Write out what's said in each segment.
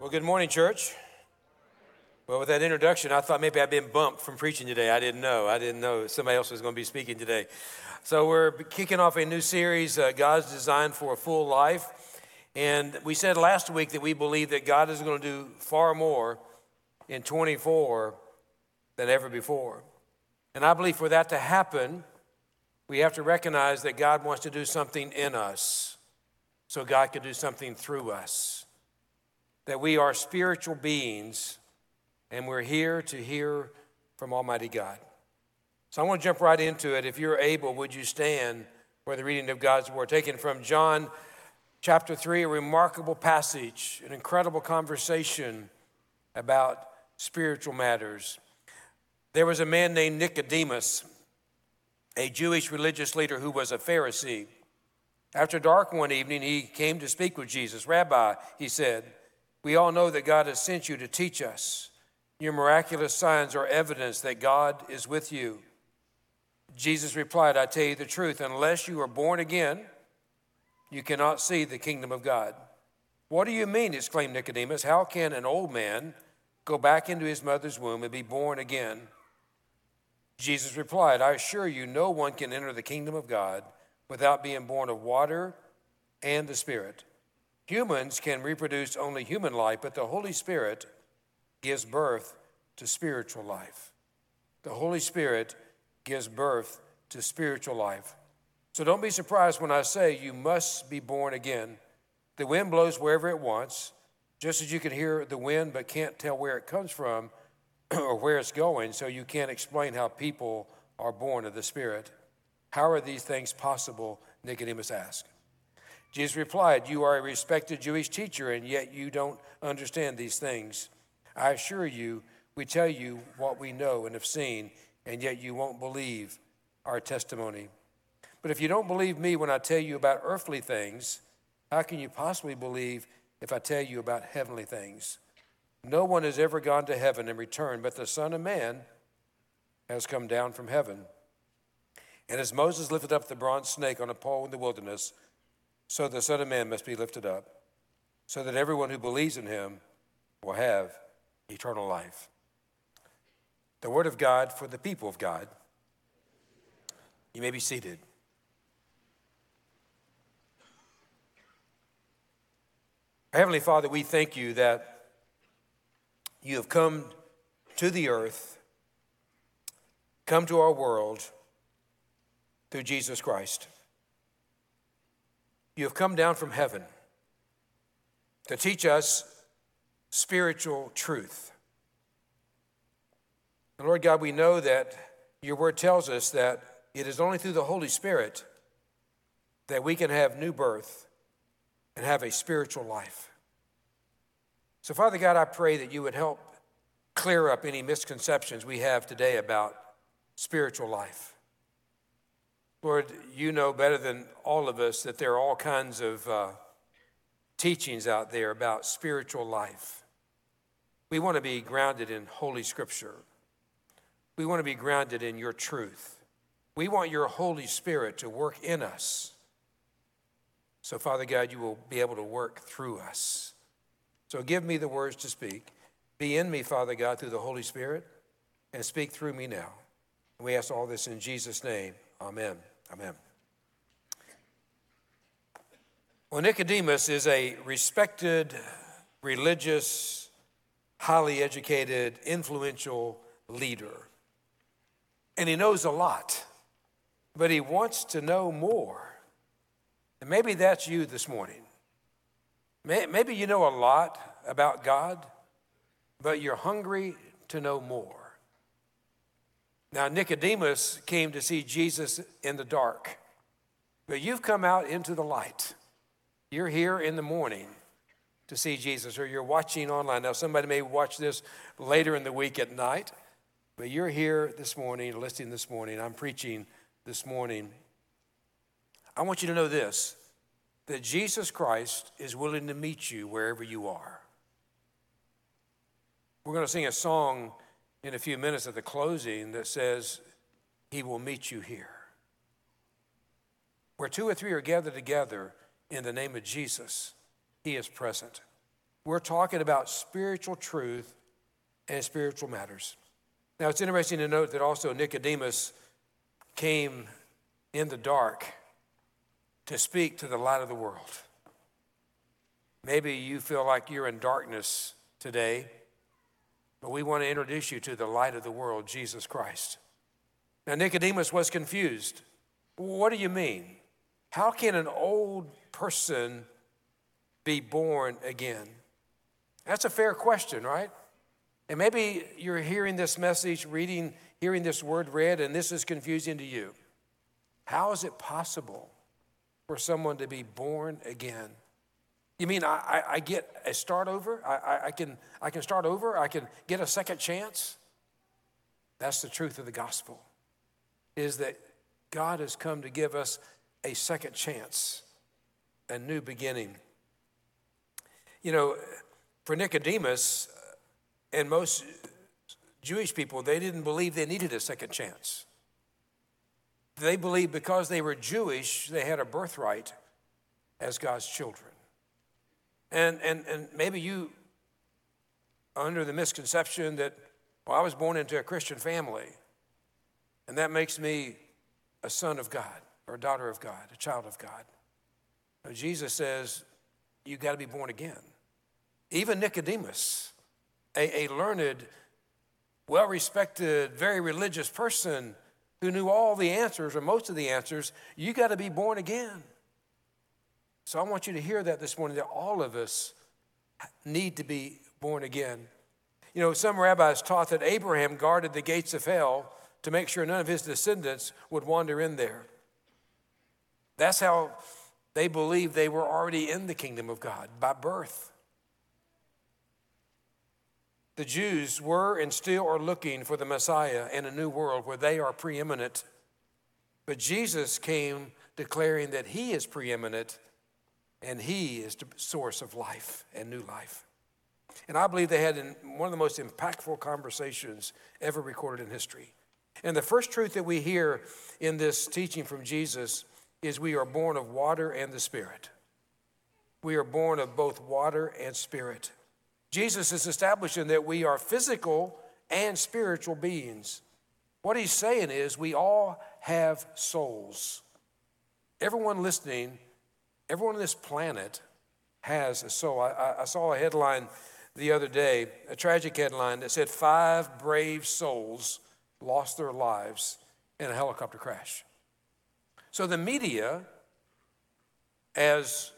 Well, good morning, church. Well, with that introduction, I thought maybe I'd been bumped from preaching today. I didn't know. I didn't know somebody else was going to be speaking today. So, we're kicking off a new series, uh, God's Design for a Full Life. And we said last week that we believe that God is going to do far more in 24 than ever before. And I believe for that to happen, we have to recognize that God wants to do something in us so God can do something through us that we are spiritual beings and we're here to hear from Almighty God. So I want to jump right into it. If you're able, would you stand for the reading of God's word? Taken from John chapter 3, a remarkable passage, an incredible conversation about spiritual matters. There was a man named Nicodemus, a Jewish religious leader who was a Pharisee. After dark one evening, he came to speak with Jesus. Rabbi, he said, we all know that God has sent you to teach us. Your miraculous signs are evidence that God is with you. Jesus replied, I tell you the truth, unless you are born again, you cannot see the kingdom of God. What do you mean? exclaimed Nicodemus. How can an old man go back into his mother's womb and be born again? Jesus replied, I assure you, no one can enter the kingdom of God without being born of water and the Spirit. Humans can reproduce only human life, but the Holy Spirit gives birth to spiritual life. The Holy Spirit gives birth to spiritual life. So don't be surprised when I say you must be born again. The wind blows wherever it wants, just as you can hear the wind but can't tell where it comes from or where it's going, so you can't explain how people are born of the Spirit. How are these things possible? Nicodemus asked. Jesus replied, You are a respected Jewish teacher, and yet you don't understand these things. I assure you, we tell you what we know and have seen, and yet you won't believe our testimony. But if you don't believe me when I tell you about earthly things, how can you possibly believe if I tell you about heavenly things? No one has ever gone to heaven and returned, but the Son of Man has come down from heaven. And as Moses lifted up the bronze snake on a pole in the wilderness, so the Son of Man must be lifted up, so that everyone who believes in him will have eternal life. The Word of God for the people of God. You may be seated. Heavenly Father, we thank you that you have come to the earth, come to our world through Jesus Christ. You have come down from heaven to teach us spiritual truth. And Lord God, we know that your word tells us that it is only through the Holy Spirit that we can have new birth and have a spiritual life. So, Father God, I pray that you would help clear up any misconceptions we have today about spiritual life. Lord, you know better than all of us that there are all kinds of uh, teachings out there about spiritual life. We want to be grounded in Holy Scripture. We want to be grounded in your truth. We want your Holy Spirit to work in us. So, Father God, you will be able to work through us. So, give me the words to speak. Be in me, Father God, through the Holy Spirit, and speak through me now. We ask all this in Jesus' name. Amen. Amen. Well, Nicodemus is a respected, religious, highly educated, influential leader. And he knows a lot, but he wants to know more. And maybe that's you this morning. Maybe you know a lot about God, but you're hungry to know more. Now, Nicodemus came to see Jesus in the dark, but you've come out into the light. You're here in the morning to see Jesus, or you're watching online. Now, somebody may watch this later in the week at night, but you're here this morning, listening this morning. I'm preaching this morning. I want you to know this that Jesus Christ is willing to meet you wherever you are. We're going to sing a song in a few minutes at the closing that says, He will meet you here. Where two or three are gathered together in the name of Jesus, He is present. we're talking about spiritual truth and spiritual matters. Now, it's interesting to note that also Nicodemus came in the dark to speak to the light of the world. Maybe you feel like you're in darkness today, but we want to introduce you to the light of the world, Jesus Christ. Now, Nicodemus was confused. What do you mean? How can an old person be born again? That's a fair question, right? And maybe you're hearing this message, reading, hearing this word read, and this is confusing to you. How is it possible for someone to be born again? You mean I, I, I get a start over? I, I, can, I can start over? I can get a second chance? That's the truth of the gospel, is that God has come to give us a second chance, a new beginning. You know, for Nicodemus uh, and most Jewish people, they didn't believe they needed a second chance. They believed because they were Jewish, they had a birthright as God's children. And, and, and maybe you, under the misconception that, well, I was born into a Christian family, and that makes me a son of God or a daughter of God, a child of God. Now, Jesus says, you got to be born again. Even Nicodemus, a, a learned, well respected, very religious person who knew all the answers or most of the answers, you got to be born again. So I want you to hear that this morning that all of us need to be born again. You know, some rabbis taught that Abraham guarded the gates of hell to make sure none of his descendants would wander in there. That's how they believed they were already in the kingdom of God by birth. The Jews were and still are looking for the Messiah in a new world where they are preeminent. But Jesus came declaring that he is preeminent and he is the source of life and new life. And I believe they had one of the most impactful conversations ever recorded in history. And the first truth that we hear in this teaching from Jesus is we are born of water and the Spirit. We are born of both water and spirit. Jesus is establishing that we are physical and spiritual beings. What he's saying is we all have souls. Everyone listening, everyone on this planet has a soul. I, I saw a headline the other day, a tragic headline that said five brave souls lost their lives in a helicopter crash. So the media, as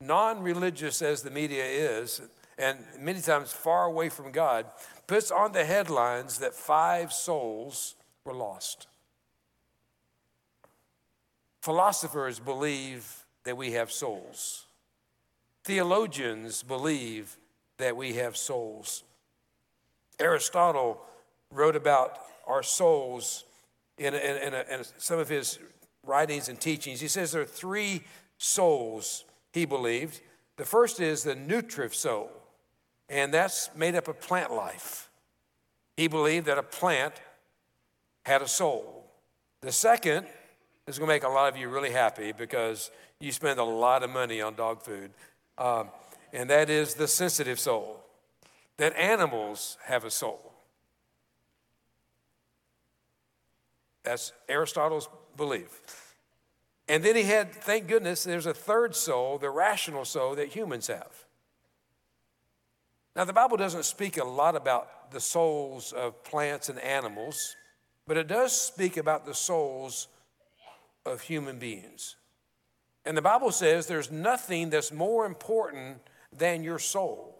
non religious as the media is, and many times far away from God, puts on the headlines that five souls were lost. Philosophers believe that we have souls. Theologians believe that we have souls. Aristotle wrote about our souls in, in, in, a, in some of his writings and teachings. He says there are three souls he believed. The first is the nutritive soul, and that's made up of plant life. He believed that a plant had a soul. The second is going to make a lot of you really happy because you spend a lot of money on dog food, um, and that is the sensitive soul, that animals have a soul. That's Aristotle's belief. And then he had, thank goodness, there's a third soul, the rational soul that humans have. Now, the Bible doesn't speak a lot about the souls of plants and animals, but it does speak about the souls of human beings. And the Bible says there's nothing that's more important than your soul,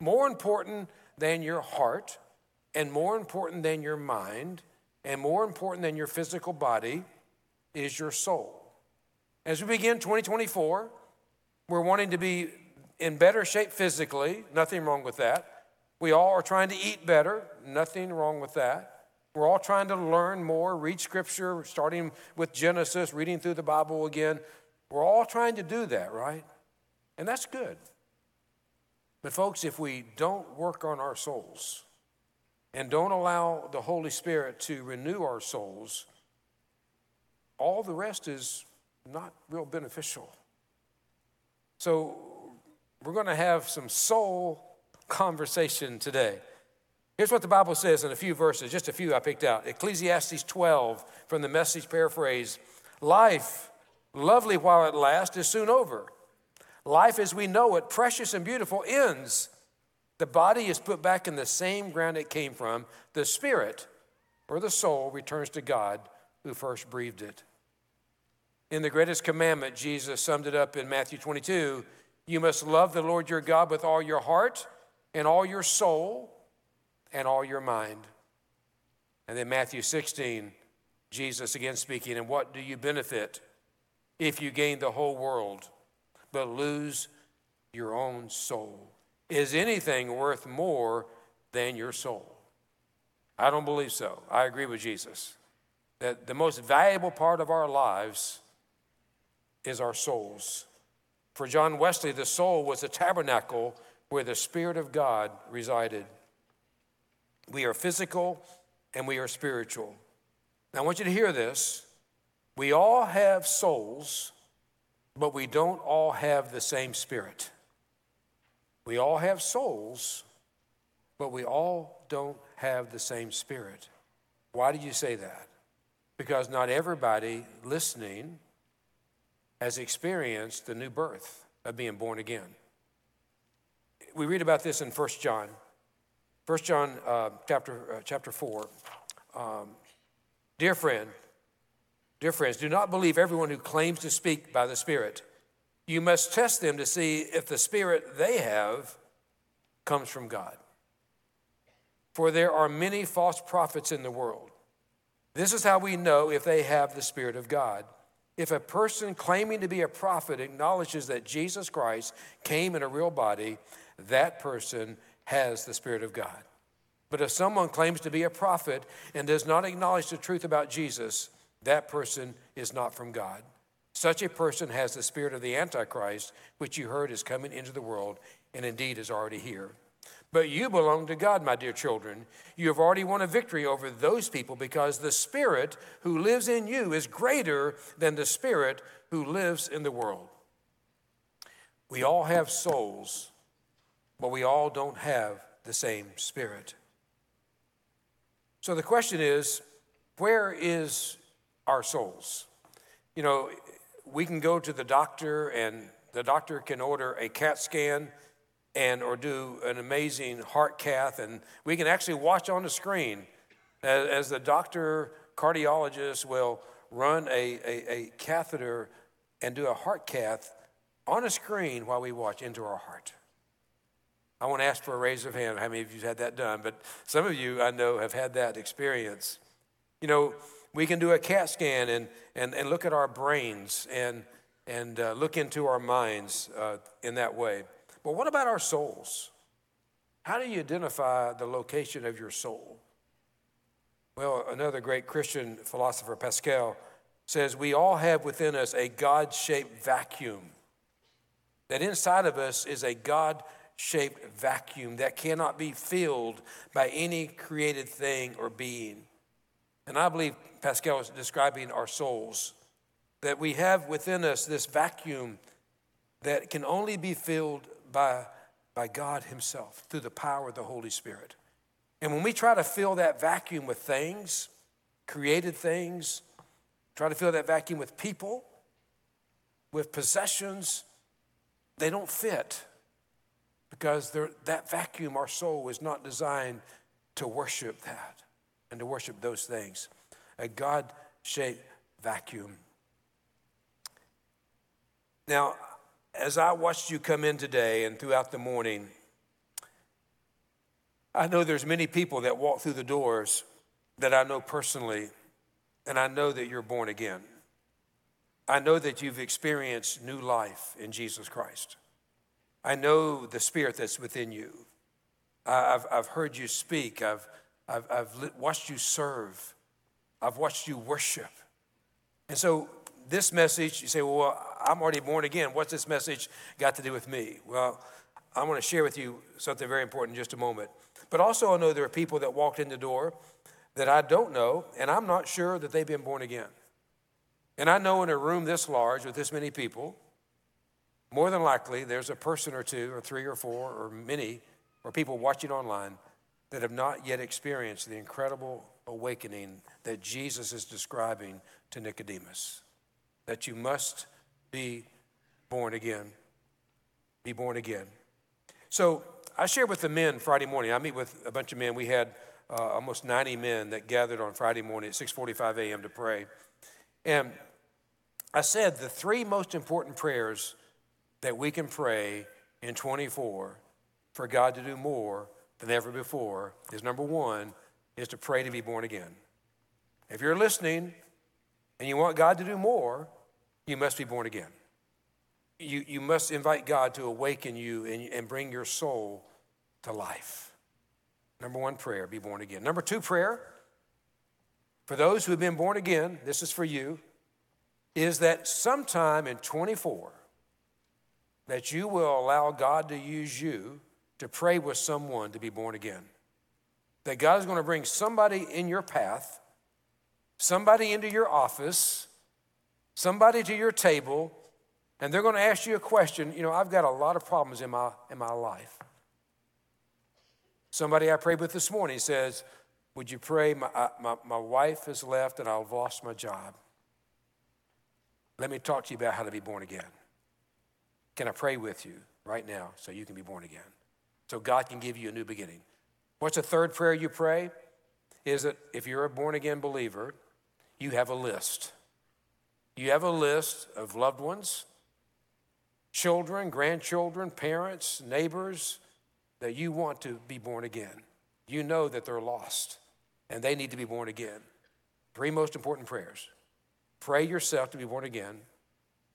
more important than your heart, and more important than your mind, and more important than your physical body is your soul. As we begin 2024, we're wanting to be in better shape physically, nothing wrong with that. We all are trying to eat better, nothing wrong with that. We're all trying to learn more, read scripture, starting with Genesis, reading through the Bible again. We're all trying to do that, right? And that's good. But, folks, if we don't work on our souls, and don't allow the Holy Spirit to renew our souls, all the rest is not real beneficial. So, we're going to have some soul conversation today. Here's what the Bible says in a few verses, just a few I picked out. Ecclesiastes 12 from the message paraphrase Life, lovely while it lasts, is soon over. Life as we know it, precious and beautiful, ends. The body is put back in the same ground it came from. The spirit or the soul returns to God who first breathed it. In the greatest commandment, Jesus summed it up in Matthew 22 You must love the Lord your God with all your heart and all your soul and all your mind. And then Matthew 16, Jesus again speaking, And what do you benefit if you gain the whole world but lose your own soul? Is anything worth more than your soul? I don't believe so. I agree with Jesus that the most valuable part of our lives is our souls. For John Wesley, the soul was the tabernacle where the Spirit of God resided. We are physical and we are spiritual. Now, I want you to hear this. We all have souls, but we don't all have the same spirit. We all have souls, but we all don't have the same spirit. Why do you say that? Because not everybody listening has experienced the new birth of being born again. We read about this in 1 John. 1 John uh, chapter, uh, chapter 4. Um, dear friend, dear friends, do not believe everyone who claims to speak by the Spirit. You must test them to see if the Spirit they have comes from God. For there are many false prophets in the world. This is how we know if they have the Spirit of God. If a person claiming to be a prophet acknowledges that Jesus Christ came in a real body, that person has the Spirit of God. But if someone claims to be a prophet and does not acknowledge the truth about Jesus, that person is not from God. Such a person has the spirit of the Antichrist, which you heard is coming into the world and indeed is already here. But you belong to God, my dear children. You have already won a victory over those people because the Spirit who lives in you is greater than the Spirit who lives in the world. We all have souls, but we all don't have the same Spirit. So the question is where is our souls? You know, we can go to the doctor, and the doctor can order a CAT scan and or do an amazing heart cath and we can actually watch on the screen as, as the doctor cardiologist will run a, a, a catheter and do a heart cath on a screen while we watch into our heart i want to ask for a raise of hand how many of you have had that done but some of you i know have had that experience you know we can do a cat scan and, and, and look at our brains and, and uh, look into our minds uh, in that way but what about our souls? How do you identify the location of your soul? Well, another great Christian philosopher, Pascal, says we all have within us a God shaped vacuum. That inside of us is a God shaped vacuum that cannot be filled by any created thing or being. And I believe Pascal is describing our souls, that we have within us this vacuum that can only be filled by, by God Himself through the power of the Holy Spirit. And when we try to fill that vacuum with things, created things, try to fill that vacuum with people, with possessions, they don't fit because that vacuum, our soul, is not designed to worship that and to worship those things. A God shaped vacuum. Now, as I watched you come in today and throughout the morning, I know there's many people that walk through the doors that I know personally, and I know that you're born again. I know that you've experienced new life in Jesus Christ. I know the spirit that's within you. I've, I've heard you speak. I've, I've, I've watched you serve. I've watched you worship. And so this message, you say, well, I'm already born again. What's this message got to do with me? Well, I want to share with you something very important in just a moment. But also, I know there are people that walked in the door that I don't know, and I'm not sure that they've been born again. And I know in a room this large with this many people, more than likely there's a person or two, or three or four, or many, or people watching online that have not yet experienced the incredible awakening that Jesus is describing to Nicodemus. That you must be born again. Be born again. So I shared with the men Friday morning. I meet with a bunch of men. We had uh, almost 90 men that gathered on Friday morning at 6:45 a.m. to pray, and I said the three most important prayers that we can pray in 24 for God to do more than ever before is number one is to pray to be born again. If you're listening and you want God to do more, you must be born again. You, you must invite God to awaken you and, and bring your soul to life. Number one prayer, be born again. Number two prayer, for those who have been born again, this is for you, is that sometime in 24, that you will allow God to use you to pray with someone to be born again. That God is going to bring somebody in your path, somebody into your office, somebody to your table, and they're going to ask you a question. You know, I've got a lot of problems in my, in my life. Somebody I prayed with this morning says, Would you pray? My, my, my wife has left and I've lost my job. Let me talk to you about how to be born again. Can I pray with you right now so you can be born again? So God can give you a new beginning. What's the third prayer you pray? Is that if you're a born again believer, you have a list. You have a list of loved ones, children, grandchildren, parents, neighbors that you want to be born again. You know that they're lost and they need to be born again. Three most important prayers pray yourself to be born again,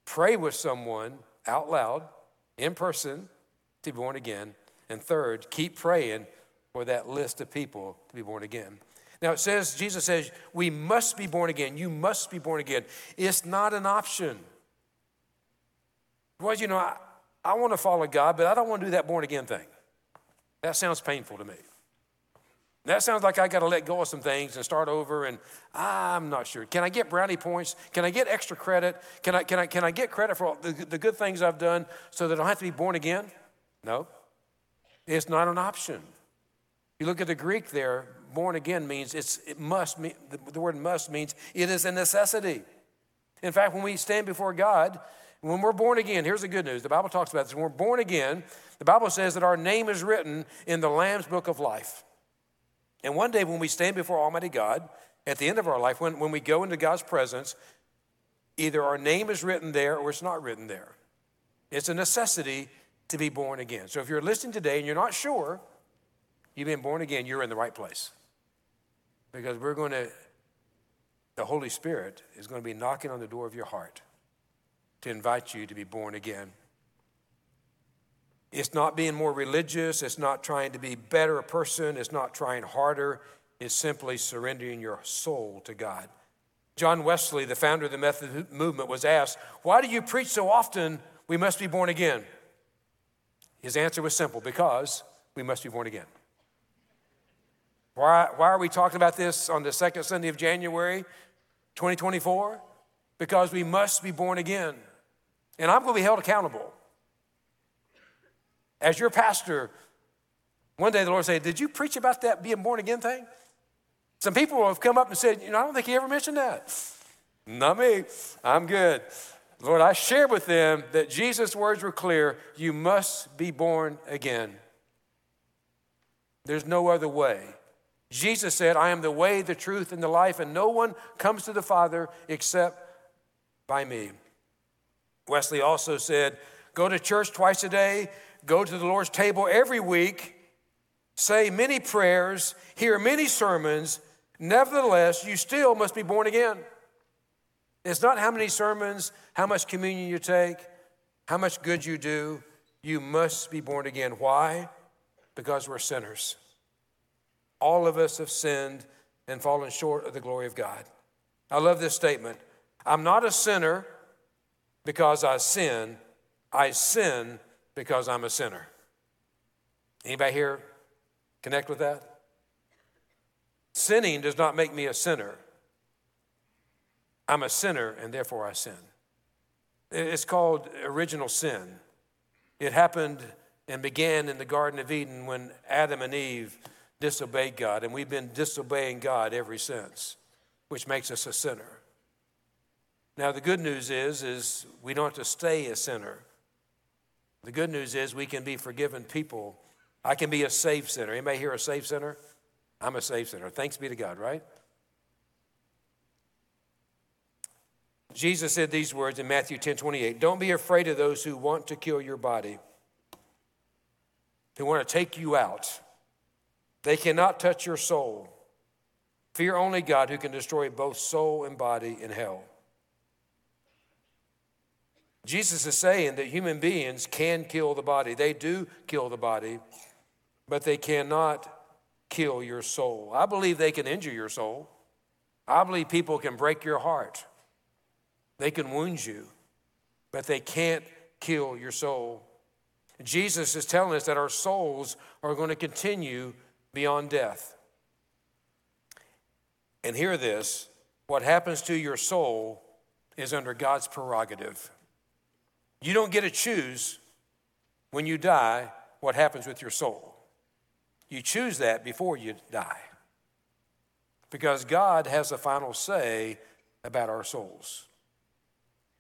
pray with someone out loud, in person, to be born again, and third, keep praying for that list of people to be born again. Now it says, Jesus says, we must be born again. You must be born again. It's not an option. Well, you know, I, I want to follow God, but I don't want to do that born again thing. That sounds painful to me. That sounds like I got to let go of some things and start over, and I'm not sure. Can I get brownie points? Can I get extra credit? Can I, can I, can I get credit for the, the good things I've done so that I don't have to be born again? No. It's not an option. You look at the Greek there, born again means it's, it must, mean, the word must means it is a necessity. In fact, when we stand before God, when we're born again, here's the good news. The Bible talks about this. When we're born again, the Bible says that our name is written in the Lamb's book of life. And one day when we stand before Almighty God, at the end of our life, when, when we go into God's presence, either our name is written there or it's not written there. It's a necessity to be born again. So if you're listening today and you're not sure you've been born again, you're in the right place. Because we're going to, the Holy Spirit is going to be knocking on the door of your heart to invite you to be born again. It's not being more religious, it's not trying to be better a person, it's not trying harder, it's simply surrendering your soul to God. John Wesley, the founder of the Methodist movement, was asked, Why do you preach so often we must be born again? His answer was simple because we must be born again. Why, why are we talking about this on the second Sunday of January 2024? Because we must be born again. And I'm going to be held accountable. As your pastor, one day the Lord said, Did you preach about that being born again thing? Some people have come up and said, You know, I don't think he ever mentioned that. Not me. I'm good. Lord, I shared with them that Jesus' words were clear you must be born again. There's no other way. Jesus said, I am the way, the truth, and the life, and no one comes to the Father except by me. Wesley also said, Go to church twice a day, go to the Lord's table every week, say many prayers, hear many sermons. Nevertheless, you still must be born again. It's not how many sermons, how much communion you take, how much good you do. You must be born again. Why? Because we're sinners. All of us have sinned and fallen short of the glory of God. I love this statement. I'm not a sinner because I sin. I sin because I'm a sinner. Anybody here connect with that? Sinning does not make me a sinner. I'm a sinner and therefore I sin. It's called original sin. It happened and began in the Garden of Eden when Adam and Eve disobeyed God, and we've been disobeying God ever since, which makes us a sinner. Now the good news is is we don't have to stay a sinner. The good news is we can be forgiven people. I can be a saved sinner. Anybody here a saved sinner? I'm a saved sinner. Thanks be to God, right? Jesus said these words in Matthew 10 28. Don't be afraid of those who want to kill your body, who want to take you out. They cannot touch your soul. Fear only God who can destroy both soul and body in hell. Jesus is saying that human beings can kill the body. They do kill the body, but they cannot kill your soul. I believe they can injure your soul. I believe people can break your heart. They can wound you, but they can't kill your soul. Jesus is telling us that our souls are going to continue beyond death. And hear this what happens to your soul is under God's prerogative. You don't get to choose when you die what happens with your soul. You choose that before you die. Because God has the final say about our souls.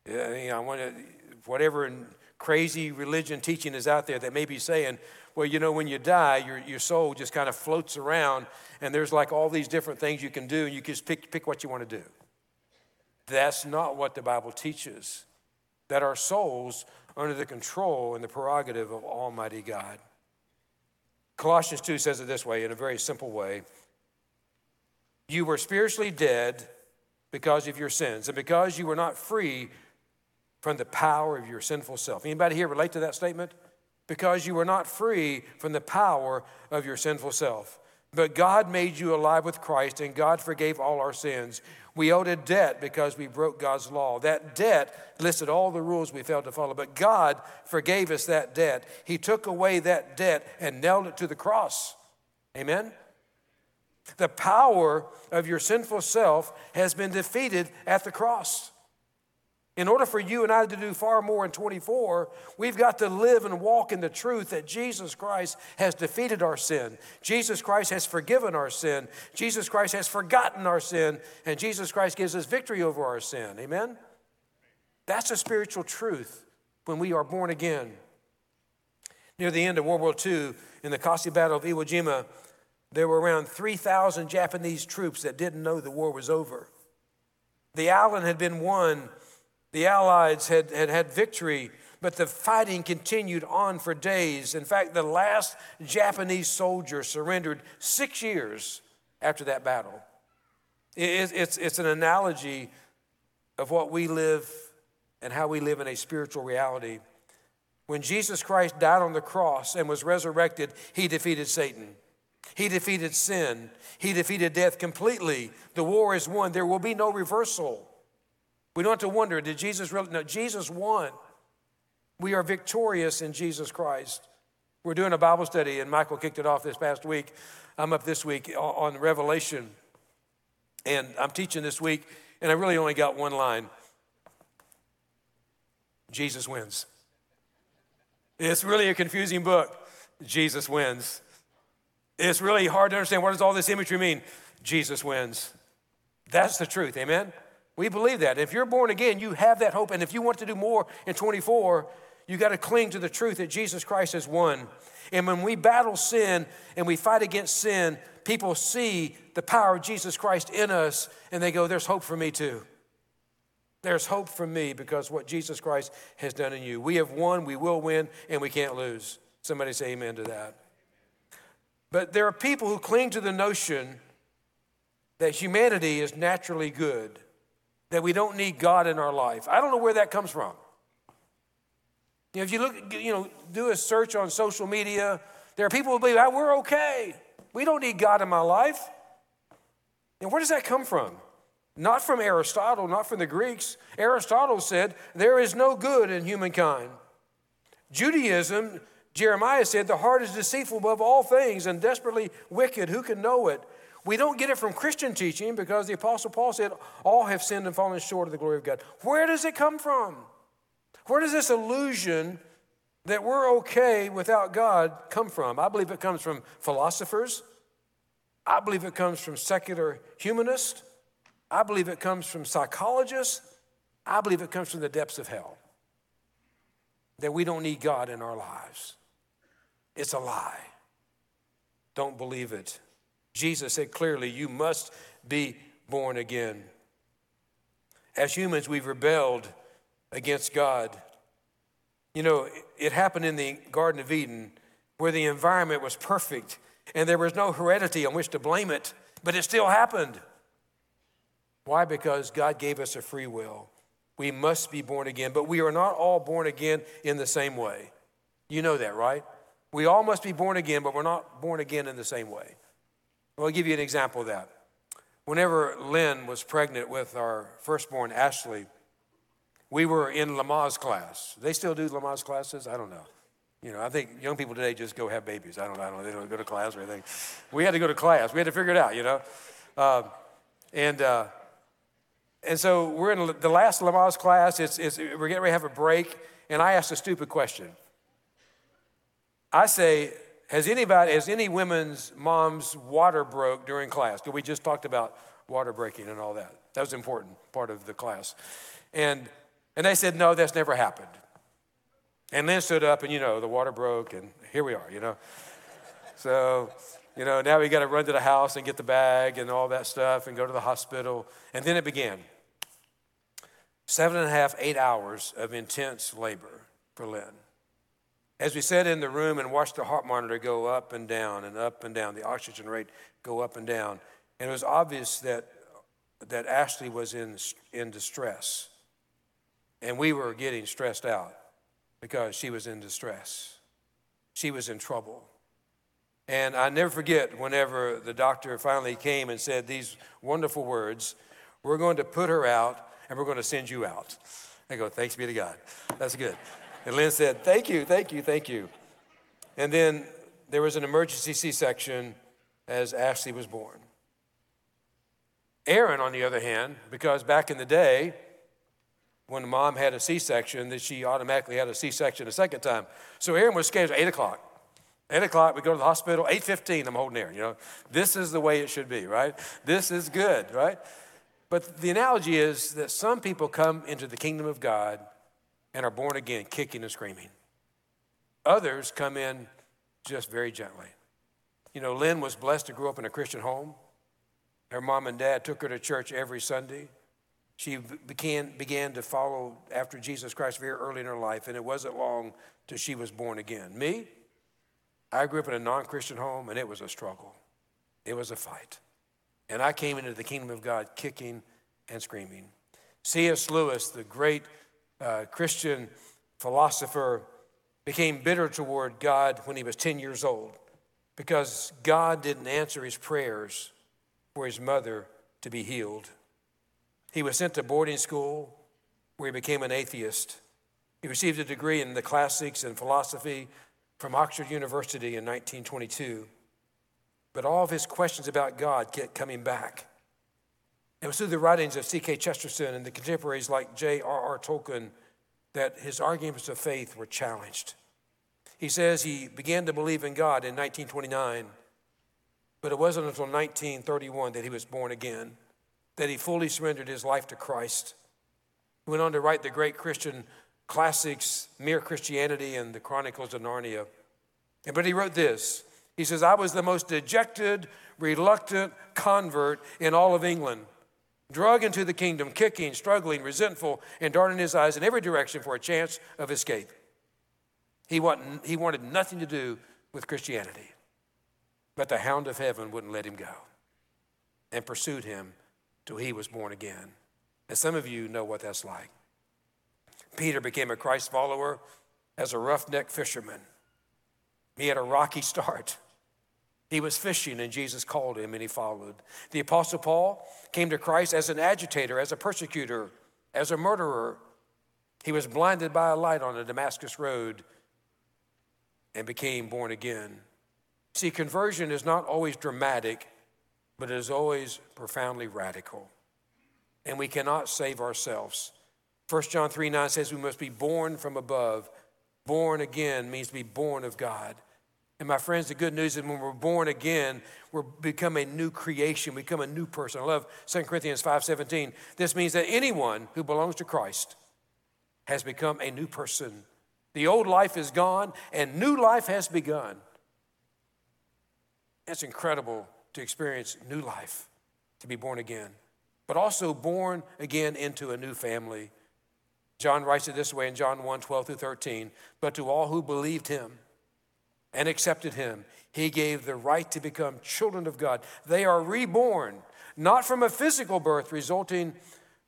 You know, whatever crazy religion teaching is out there that may be saying, well, you know, when you die, your, your soul just kind of floats around, and there's like all these different things you can do, and you can just pick, pick what you want to do. That's not what the Bible teaches, that our souls under the control and the prerogative of Almighty God. Colossians 2 says it this way, in a very simple way You were spiritually dead because of your sins, and because you were not free from the power of your sinful self. Anybody here relate to that statement? Because you were not free from the power of your sinful self. But God made you alive with Christ, and God forgave all our sins. We owed a debt because we broke God's law. That debt listed all the rules we failed to follow, but God forgave us that debt. He took away that debt and nailed it to the cross. Amen? The power of your sinful self has been defeated at the cross. In order for you and I to do far more in 24, we've got to live and walk in the truth that Jesus Christ has defeated our sin. Jesus Christ has forgiven our sin. Jesus Christ has forgotten our sin. And Jesus Christ gives us victory over our sin. Amen? That's a spiritual truth when we are born again. Near the end of World War II, in the Kossi Battle of Iwo Jima, there were around 3,000 Japanese troops that didn't know the war was over. The island had been won the Allies had, had had victory, but the fighting continued on for days. In fact, the last Japanese soldier surrendered six years after that battle. it's, it's an analogy of what we live and how we live in a spiritual reality. When Jesus Christ died on the cross and was resurrected, he defeated Satan. He defeated sin. He defeated death completely. The war is won. There will be no reversal. We don't have to wonder, did Jesus really? No, Jesus won. We are victorious in Jesus Christ. We're doing a Bible study, and Michael kicked it off this past week. I'm up this week on Revelation, and I'm teaching this week, and I really only got one line Jesus wins. It's really a confusing book. Jesus wins. It's really hard to understand what does all this imagery mean? Jesus wins. That's the truth, amen? We believe that. If you're born again, you have that hope. And if you want to do more in 24, you got to cling to the truth that Jesus Christ has won. And when we battle sin and we fight against sin, people see the power of Jesus Christ in us and they go, There's hope for me too. There's hope for me because what Jesus Christ has done in you. We have won, we will win, and we can't lose. Somebody say amen to that. But there are people who cling to the notion that humanity is naturally good that we don't need God in our life. I don't know where that comes from. You know, if you look, you know, do a search on social media, there are people who believe that we're okay. We don't need God in my life. And where does that come from? Not from Aristotle, not from the Greeks. Aristotle said, There is no good in humankind. Judaism, Jeremiah said, The heart is deceitful above all things and desperately wicked. Who can know it? We don't get it from Christian teaching because the Apostle Paul said, All have sinned and fallen short of the glory of God. Where does it come from? Where does this illusion that we're okay without God come from? I believe it comes from philosophers. I believe it comes from secular humanists. I believe it comes from psychologists. I believe it comes from the depths of hell. That we don't need God in our lives. It's a lie. Don't believe it. Jesus said clearly, You must be born again. As humans, we've rebelled against God. You know, it happened in the Garden of Eden where the environment was perfect and there was no heredity on which to blame it, but it still happened. Why? Because God gave us a free will. We must be born again, but we are not all born again in the same way. You know that, right? We all must be born again, but we're not born again in the same way. Well, I'll give you an example of that. Whenever Lynn was pregnant with our firstborn, Ashley, we were in Lamaze class. They still do Lamaze classes? I don't know. You know, I think young people today just go have babies. I don't, I don't know. They don't go to class or anything. We had to go to class. We had to figure it out, you know. Uh, and uh, and so we're in the last Lamaze class. It's, it's, we're getting ready to have a break. And I asked a stupid question. I say, has anybody, has any women's mom's water broke during class? We just talked about water breaking and all that. That was an important part of the class. And, and they said, no, that's never happened. And Lynn stood up and, you know, the water broke and here we are, you know. So, you know, now we got to run to the house and get the bag and all that stuff and go to the hospital. And then it began. Seven and a half, eight hours of intense labor for Lynn. As we sat in the room and watched the heart monitor go up and down and up and down, the oxygen rate go up and down, and it was obvious that, that Ashley was in, in distress. And we were getting stressed out because she was in distress. She was in trouble. And I never forget whenever the doctor finally came and said these wonderful words We're going to put her out and we're going to send you out. I go, Thanks be to God. That's good. And Lynn said, Thank you, thank you, thank you. And then there was an emergency C section as Ashley was born. Aaron, on the other hand, because back in the day, when mom had a C section, that she automatically had a C section a second time. So Aaron was scheduled 8 o'clock. 8 o'clock, we go to the hospital. 8.15, I'm holding Aaron, you know. This is the way it should be, right? This is good, right? But the analogy is that some people come into the kingdom of God and are born again, kicking and screaming. Others come in just very gently. You know, Lynn was blessed to grow up in a Christian home. Her mom and dad took her to church every Sunday. She began, began to follow after Jesus Christ very early in her life, and it wasn't long till she was born again. Me, I grew up in a non Christian home, and it was a struggle. It was a fight. And I came into the kingdom of God kicking and screaming. C.S. Lewis, the great uh, Christian philosopher, became bitter toward God when he was 10 years old because God didn't answer his prayers for his mother to be healed. He was sent to boarding school where he became an atheist. He received a degree in the classics and philosophy from Oxford University in 1922. But all of his questions about God kept coming back. It was through the writings of G.K. Chesterton and the contemporaries like J.R.R. Tolkien that his arguments of faith were challenged. He says he began to believe in God in 1929, but it wasn't until 1931 that he was born again, that he fully surrendered his life to Christ. He went on to write the great Christian classics, Mere Christianity and the Chronicles of Narnia. But he wrote this He says, I was the most dejected, reluctant convert in all of England drug into the kingdom, kicking, struggling, resentful, and darting his eyes in every direction for a chance of escape. He, wanted, he wanted nothing to do with Christianity. But the hound of heaven wouldn't let him go and pursued him till he was born again. And some of you know what that's like. Peter became a Christ follower as a roughneck fisherman. He had a rocky start. He was fishing and Jesus called him and he followed. The Apostle Paul came to Christ as an agitator, as a persecutor, as a murderer. He was blinded by a light on the Damascus road and became born again. See, conversion is not always dramatic, but it is always profoundly radical. And we cannot save ourselves. 1 John 3 9 says we must be born from above born again means to be born of God. And my friends, the good news is when we're born again, we're become a new creation, we become a new person. I love 2 Corinthians 5:17. This means that anyone who belongs to Christ has become a new person. The old life is gone and new life has begun. It's incredible to experience new life, to be born again, but also born again into a new family. John writes it this way in John 1 12 through 13. But to all who believed him and accepted him, he gave the right to become children of God. They are reborn, not from a physical birth resulting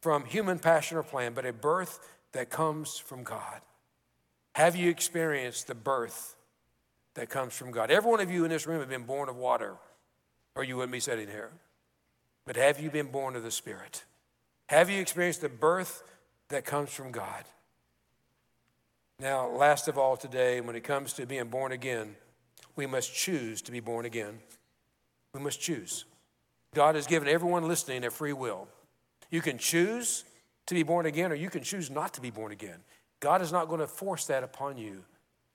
from human passion or plan, but a birth that comes from God. Have you experienced the birth that comes from God? Every one of you in this room have been born of water, or you wouldn't be sitting here. But have you been born of the Spirit? Have you experienced the birth that comes from God? Now, last of all, today, when it comes to being born again, we must choose to be born again. We must choose. God has given everyone listening a free will. You can choose to be born again, or you can choose not to be born again. God is not going to force that upon you.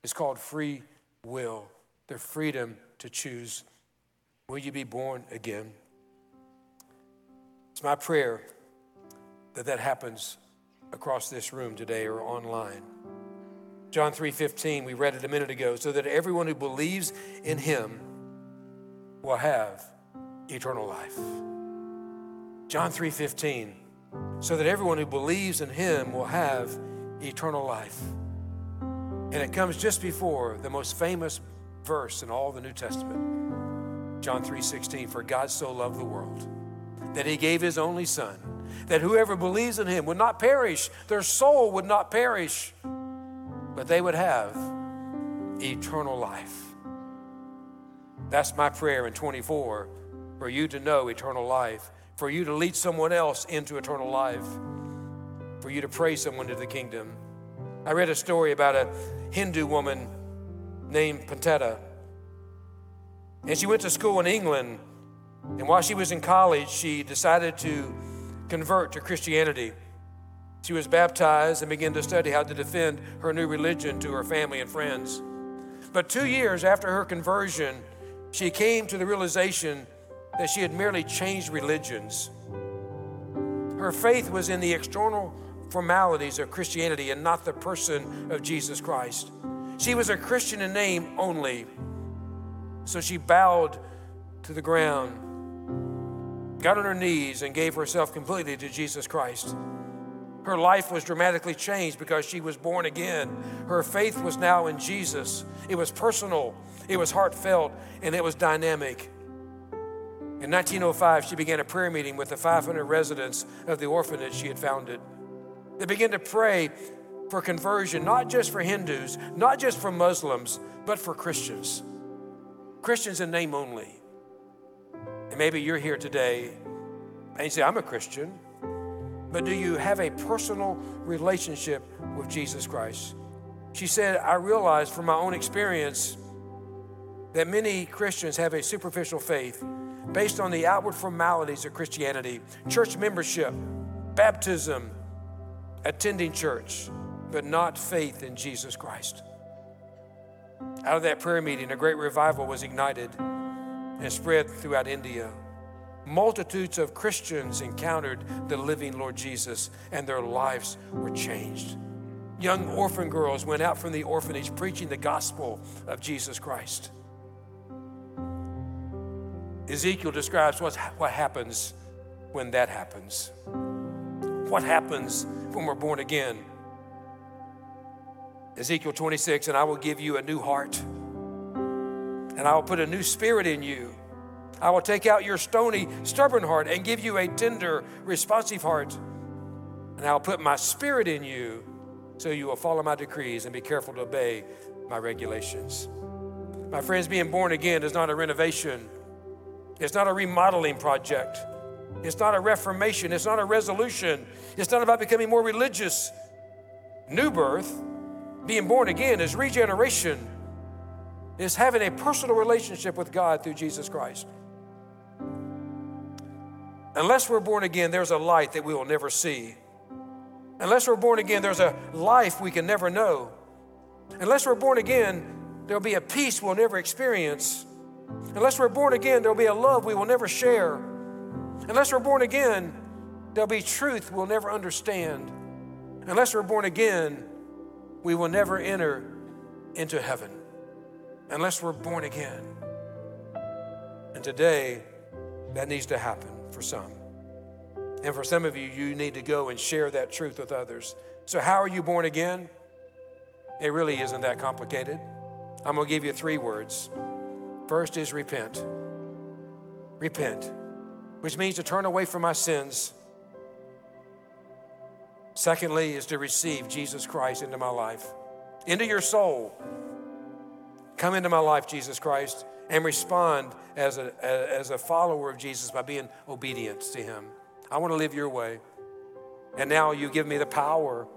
It's called free will, the freedom to choose. Will you be born again? It's my prayer that that happens across this room today or online. John 3:15, we read it a minute ago, so that everyone who believes in him will have eternal life. John 3:15, so that everyone who believes in him will have eternal life. And it comes just before the most famous verse in all the New Testament. John 3:16, for God so loved the world that he gave his only son, that whoever believes in him would not perish, their soul would not perish, but they would have eternal life. That's my prayer in 24 for you to know eternal life, for you to lead someone else into eternal life, for you to pray someone to the kingdom. I read a story about a Hindu woman named Pandita. And she went to school in England. And while she was in college, she decided to convert to Christianity. She was baptized and began to study how to defend her new religion to her family and friends. But two years after her conversion, she came to the realization that she had merely changed religions. Her faith was in the external formalities of Christianity and not the person of Jesus Christ. She was a Christian in name only. So she bowed to the ground, got on her knees, and gave herself completely to Jesus Christ. Her life was dramatically changed because she was born again. Her faith was now in Jesus. It was personal, it was heartfelt, and it was dynamic. In 1905, she began a prayer meeting with the 500 residents of the orphanage she had founded. They began to pray for conversion, not just for Hindus, not just for Muslims, but for Christians. Christians in name only. And maybe you're here today and you say, I'm a Christian, but do you have a personal relationship with Jesus Christ? She said, I realized from my own experience that many Christians have a superficial faith based on the outward formalities of Christianity, church membership, baptism, attending church, but not faith in Jesus Christ. Out of that prayer meeting, a great revival was ignited and spread throughout India. Multitudes of Christians encountered the living Lord Jesus, and their lives were changed. Young orphan girls went out from the orphanage preaching the gospel of Jesus Christ. Ezekiel describes what, what happens when that happens. What happens when we're born again. Ezekiel 26, and I will give you a new heart, and I will put a new spirit in you. I will take out your stony, stubborn heart and give you a tender, responsive heart. And I'll put my spirit in you so you will follow my decrees and be careful to obey my regulations. My friends, being born again is not a renovation, it's not a remodeling project. It's not a reformation. It's not a resolution. It's not about becoming more religious. New birth, being born again, is regeneration, is having a personal relationship with God through Jesus Christ. Unless we're born again, there's a light that we will never see. Unless we're born again, there's a life we can never know. Unless we're born again, there'll be a peace we'll never experience. Unless we're born again, there'll be a love we will never share. Unless we're born again, there'll be truth we'll never understand. Unless we're born again, we will never enter into heaven. Unless we're born again. And today, that needs to happen for some. And for some of you, you need to go and share that truth with others. So, how are you born again? It really isn't that complicated. I'm going to give you three words. First is repent. Repent, which means to turn away from my sins. Secondly, is to receive Jesus Christ into my life, into your soul. Come into my life, Jesus Christ, and respond as a, as a follower of Jesus by being obedient to Him. I want to live your way. And now you give me the power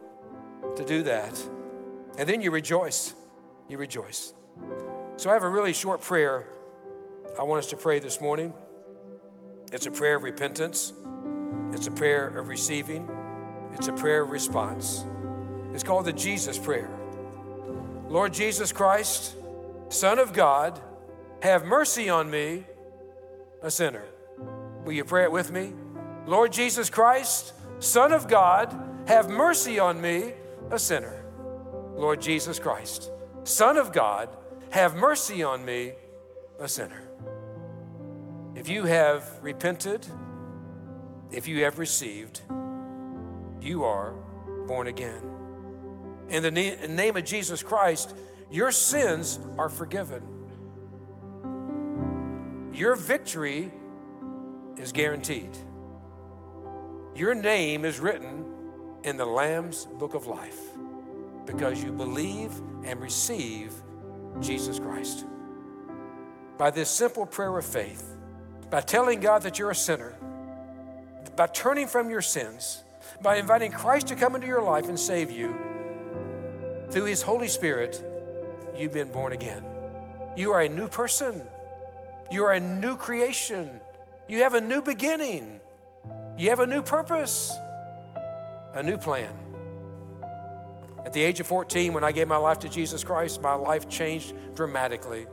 to do that. And then you rejoice. You rejoice. So I have a really short prayer I want us to pray this morning. It's a prayer of repentance, it's a prayer of receiving, it's a prayer of response. It's called the Jesus Prayer. Lord Jesus Christ, Son of God, have mercy on me, a sinner. Will you pray it with me? Lord Jesus Christ, Son of God, have mercy on me, a sinner. Lord Jesus Christ, Son of God, have mercy on me, a sinner. If you have repented, if you have received, you are born again. In the name of Jesus Christ, your sins are forgiven. Your victory is guaranteed. Your name is written in the Lamb's book of life because you believe and receive Jesus Christ. By this simple prayer of faith, by telling God that you're a sinner, by turning from your sins, by inviting Christ to come into your life and save you, through His Holy Spirit, you've been born again. You are a new person. You are a new creation. You have a new beginning. You have a new purpose, a new plan. At the age of 14, when I gave my life to Jesus Christ, my life changed dramatically.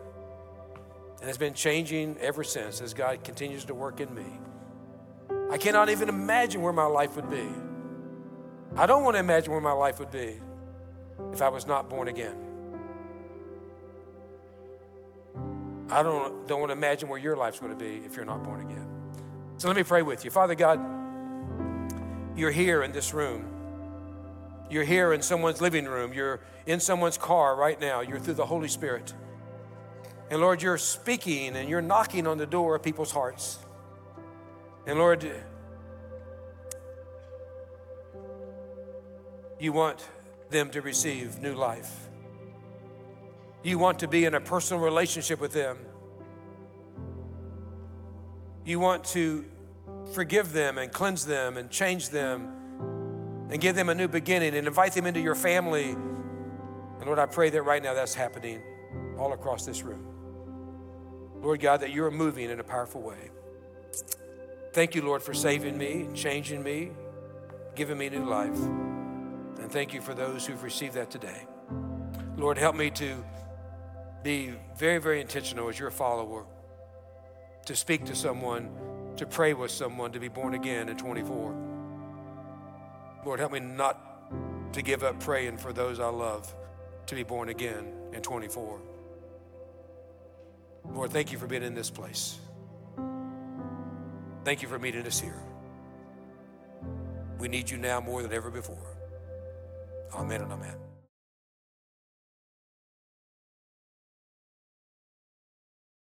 And it's been changing ever since as God continues to work in me. I cannot even imagine where my life would be. I don't want to imagine where my life would be if I was not born again. I don't, don't want to imagine where your life's going to be if you're not born again. So let me pray with you. Father God, you're here in this room. You're here in someone's living room. You're in someone's car right now. You're through the Holy Spirit. And Lord, you're speaking and you're knocking on the door of people's hearts. And Lord, you want them to receive new life. You want to be in a personal relationship with them. You want to forgive them and cleanse them and change them and give them a new beginning and invite them into your family. And Lord, I pray that right now that's happening all across this room. Lord God, that you're moving in a powerful way. Thank you, Lord, for saving me, changing me, giving me new life. And thank you for those who've received that today. Lord, help me to be very, very intentional as your follower, to speak to someone, to pray with someone, to be born again in 24. Lord, help me not to give up praying for those I love to be born again in 24. Lord, thank you for being in this place. Thank you for meeting us here. We need you now more than ever before. Amen and amen.